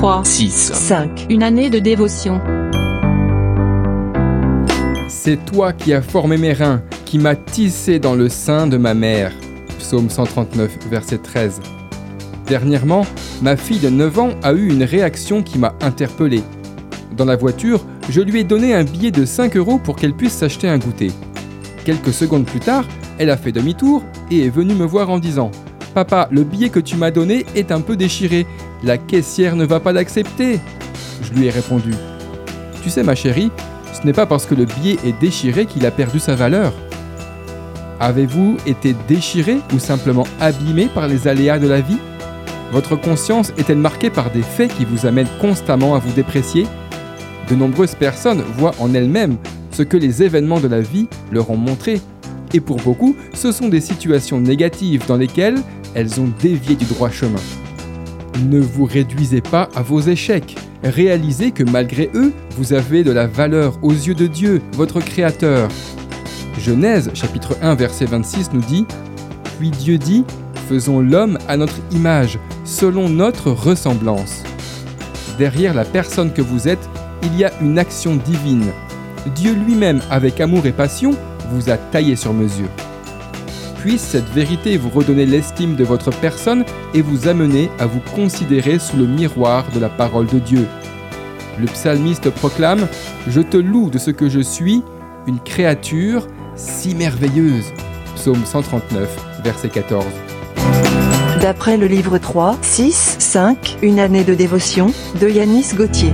3, 6, 5. Une année de dévotion. C'est toi qui as formé mes reins, qui m'as tissé dans le sein de ma mère. Psaume 139, verset 13. Dernièrement, ma fille de 9 ans a eu une réaction qui m'a interpellé. Dans la voiture, je lui ai donné un billet de 5 euros pour qu'elle puisse s'acheter un goûter. Quelques secondes plus tard, elle a fait demi-tour et est venue me voir en disant Papa, le billet que tu m'as donné est un peu déchiré. La caissière ne va pas l'accepter. Je lui ai répondu Tu sais, ma chérie, ce n'est pas parce que le billet est déchiré qu'il a perdu sa valeur. Avez-vous été déchiré ou simplement abîmé par les aléas de la vie? Votre conscience est-elle marquée par des faits qui vous amènent constamment à vous déprécier? De nombreuses personnes voient en elles-mêmes ce que les événements de la vie leur ont montré. Et pour beaucoup, ce sont des situations négatives dans lesquelles elles ont dévié du droit chemin. Ne vous réduisez pas à vos échecs. Réalisez que malgré eux, vous avez de la valeur aux yeux de Dieu, votre Créateur. Genèse chapitre 1 verset 26 nous dit Puis Dieu dit Faisons l'homme à notre image, selon notre ressemblance. Derrière la personne que vous êtes, il y a une action divine. Dieu lui-même, avec amour et passion, vous a taillé sur mesure. Puisse cette vérité vous redonner l'estime de votre personne et vous amener à vous considérer sous le miroir de la parole de Dieu. Le psalmiste proclame ⁇ Je te loue de ce que je suis, une créature si merveilleuse. Psaume 139, verset 14. D'après le livre 3, 6, 5, Une année de dévotion, de Yanis Gauthier.